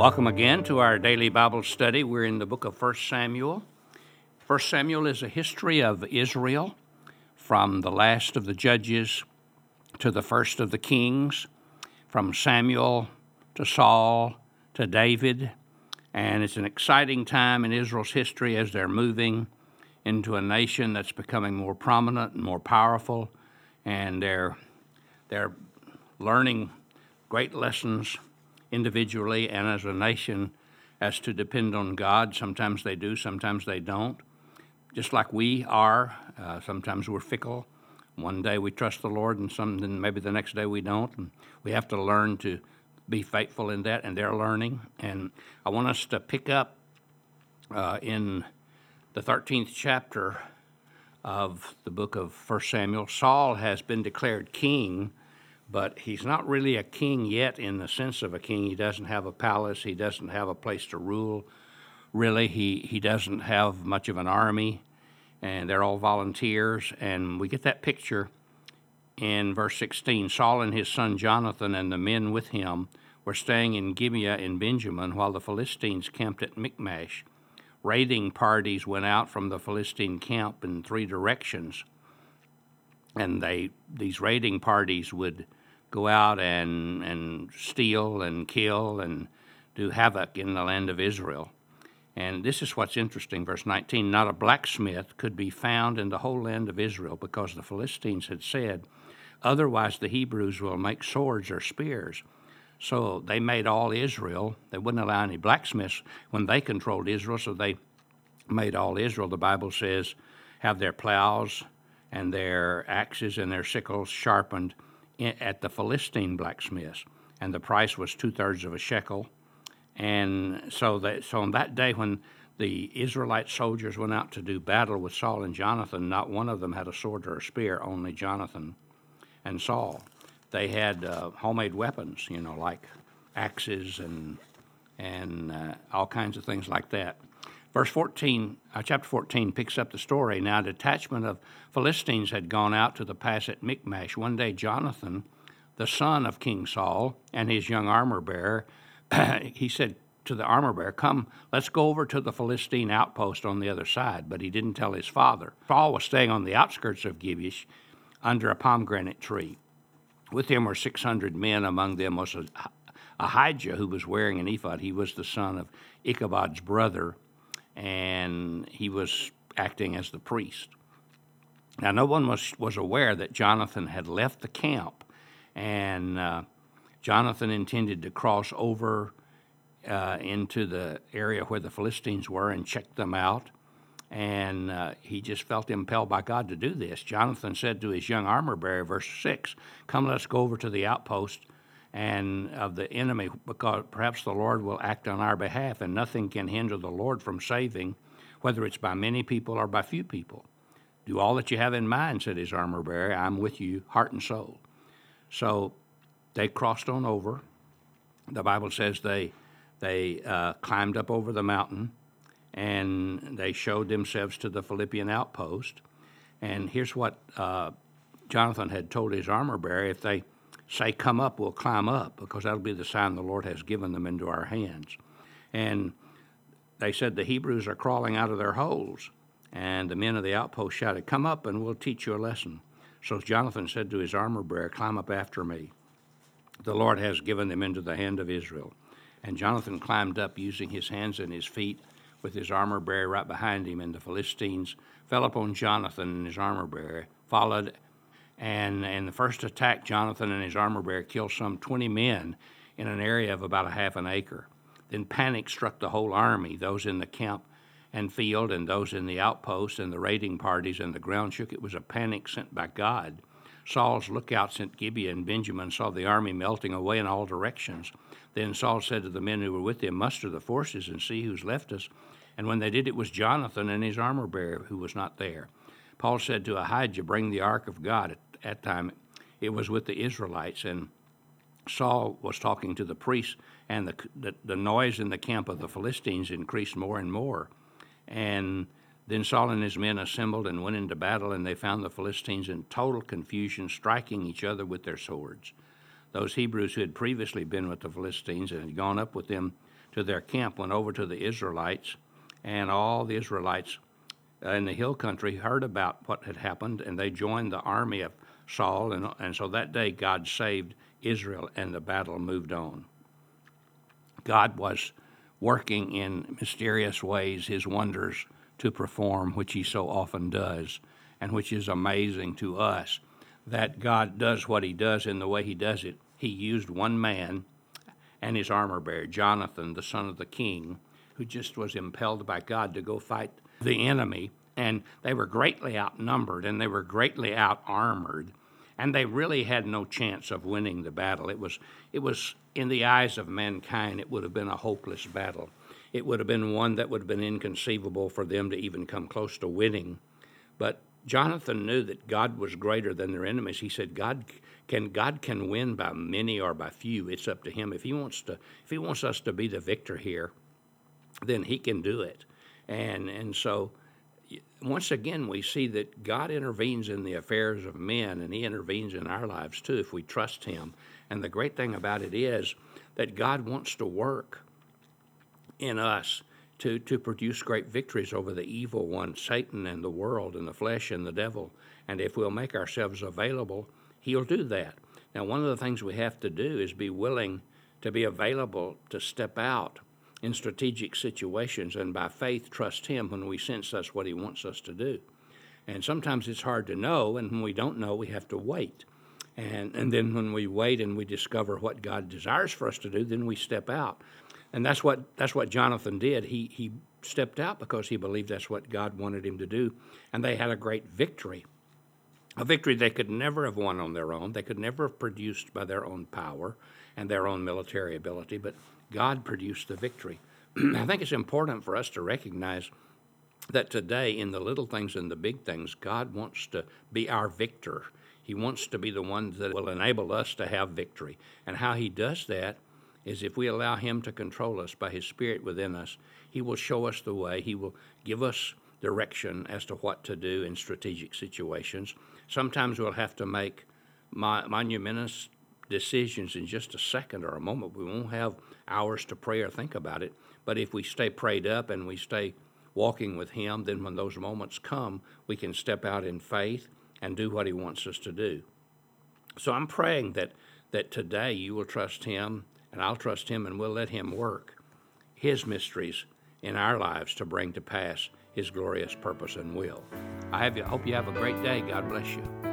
Welcome again to our daily Bible study. We're in the book of 1 Samuel. 1 Samuel is a history of Israel from the last of the judges to the first of the kings, from Samuel to Saul to David. And it's an exciting time in Israel's history as they're moving into a nation that's becoming more prominent and more powerful, and they're, they're learning great lessons individually and as a nation as to depend on God. Sometimes they do, sometimes they don't. Just like we are, uh, sometimes we're fickle. One day we trust the Lord, and some, then maybe the next day we don't. And we have to learn to be faithful in that, and they're learning. And I want us to pick up uh, in the 13th chapter of the book of 1 Samuel. Saul has been declared king but he's not really a king yet in the sense of a king. He doesn't have a palace, he doesn't have a place to rule. Really, he, he doesn't have much of an army, and they're all volunteers. And we get that picture in verse 16 Saul and his son Jonathan and the men with him were staying in Gibeah in Benjamin while the Philistines camped at Michmash. Raiding parties went out from the Philistine camp in three directions, and they these raiding parties would go out and, and steal and kill and do havoc in the land of Israel. And this is what's interesting, verse 19 Not a blacksmith could be found in the whole land of Israel because the Philistines had said, Otherwise the Hebrews will make swords or spears. So they made all Israel. They wouldn't allow any blacksmiths when they controlled Israel, so they made all Israel, the Bible says, have their plows and their axes and their sickles sharpened at the Philistine blacksmiths, and the price was two thirds of a shekel. And so that so on that day when the Israelite soldiers went out to do battle with Saul and Jonathan, not one of them had a sword or a spear, only Jonathan and Saul. They had uh, homemade weapons, you know, like axes and and uh, all kinds of things like that. Verse 14, uh, chapter 14 picks up the story. Now, a detachment of Philistines had gone out to the pass at Michmash. One day, Jonathan, the son of King Saul, and his young armor bearer, he said to the armor bearer, Come, let's go over to the Philistine outpost on the other side. But he didn't tell his father. Saul was staying on the outskirts of Gibeah under a pomegranate tree. With him were 600 men. Among them was Ahijah, who was wearing an ephod. He was the son of Ichabod's brother and he was acting as the priest. Now, no one was, was aware that Jonathan had left the camp, and uh, Jonathan intended to cross over uh, into the area where the Philistines were and check them out. And uh, he just felt impelled by God to do this. Jonathan said to his young armor bearer, verse 6, Come, let's go over to the outpost and of the enemy, because perhaps the Lord will act on our behalf, and nothing can hinder the Lord from saving, whether it's by many people or by few people. Do all that you have in mind, said his armor bearer. I'm with you, heart and soul. So they crossed on over. The Bible says they they uh, climbed up over the mountain, and they showed themselves to the Philistine outpost. And here's what uh, Jonathan had told his armor bearer: if they say, Come up, we'll climb up, because that'll be the sign the Lord has given them into our hands. And they said, The Hebrews are crawling out of their holes. And the men of the outpost shouted, Come up, and we'll teach you a lesson. So Jonathan said to his armor bearer, Climb up after me. The Lord has given them into the hand of Israel. And Jonathan climbed up using his hands and his feet with his armor bearer right behind him. And the Philistines fell upon Jonathan and his armor bearer, followed and in the first attack, Jonathan and his armor bearer killed some 20 men in an area of about a half an acre. Then panic struck the whole army, those in the camp and field, and those in the outposts and the raiding parties, and the ground shook. It was a panic sent by God. Saul's lookouts at Gibeah and Benjamin saw the army melting away in all directions. Then Saul said to the men who were with him, Muster the forces and see who's left us. And when they did, it was Jonathan and his armor bearer who was not there. Saul said to Ahijah, Bring the ark of God that time it was with the Israelites, and Saul was talking to the priests, and the, the, the noise in the camp of the Philistines increased more and more. And then Saul and his men assembled and went into battle, and they found the Philistines in total confusion, striking each other with their swords. Those Hebrews who had previously been with the Philistines and had gone up with them to their camp went over to the Israelites, and all the Israelites in the hill country heard about what had happened, and they joined the army of Saul, and, and so that day God saved Israel, and the battle moved on. God was working in mysterious ways his wonders to perform, which he so often does, and which is amazing to us that God does what he does in the way he does it. He used one man and his armor bearer, Jonathan, the son of the king, who just was impelled by God to go fight the enemy. And they were greatly outnumbered and they were greatly out armored. And they really had no chance of winning the battle. It was, it was, in the eyes of mankind, it would have been a hopeless battle. It would have been one that would have been inconceivable for them to even come close to winning. But Jonathan knew that God was greater than their enemies. He said, God can God can win by many or by few. It's up to him. If he wants to if he wants us to be the victor here, then he can do it. And and so once again we see that God intervenes in the affairs of men and he intervenes in our lives too if we trust him. And the great thing about it is that God wants to work in us to, to produce great victories over the evil one, Satan and the world and the flesh and the devil. And if we'll make ourselves available He'll do that. Now, one of the things we have to do is be willing to be available to step out in strategic situations and by faith trust Him when we sense that's what He wants us to do. And sometimes it's hard to know, and when we don't know, we have to wait. And, and then when we wait and we discover what God desires for us to do, then we step out. And that's what, that's what Jonathan did. He, he stepped out because he believed that's what God wanted him to do. And they had a great victory a victory they could never have won on their own, they could never have produced by their own power and their own military ability, but God produced the victory. I think it's important for us to recognize that today, in the little things and the big things, God wants to be our victor. He wants to be the one that will enable us to have victory. And how He does that is if we allow Him to control us by His Spirit within us, He will show us the way, He will give us direction as to what to do in strategic situations. Sometimes we'll have to make monumentous decisions in just a second or a moment. We won't have hours to pray or think about it. But if we stay prayed up and we stay walking with Him, then when those moments come, we can step out in faith and do what He wants us to do. So I'm praying that, that today you will trust Him and I'll trust Him and we'll let Him work His mysteries in our lives to bring to pass his glorious purpose and will. I, I hope you have a great day. God bless you.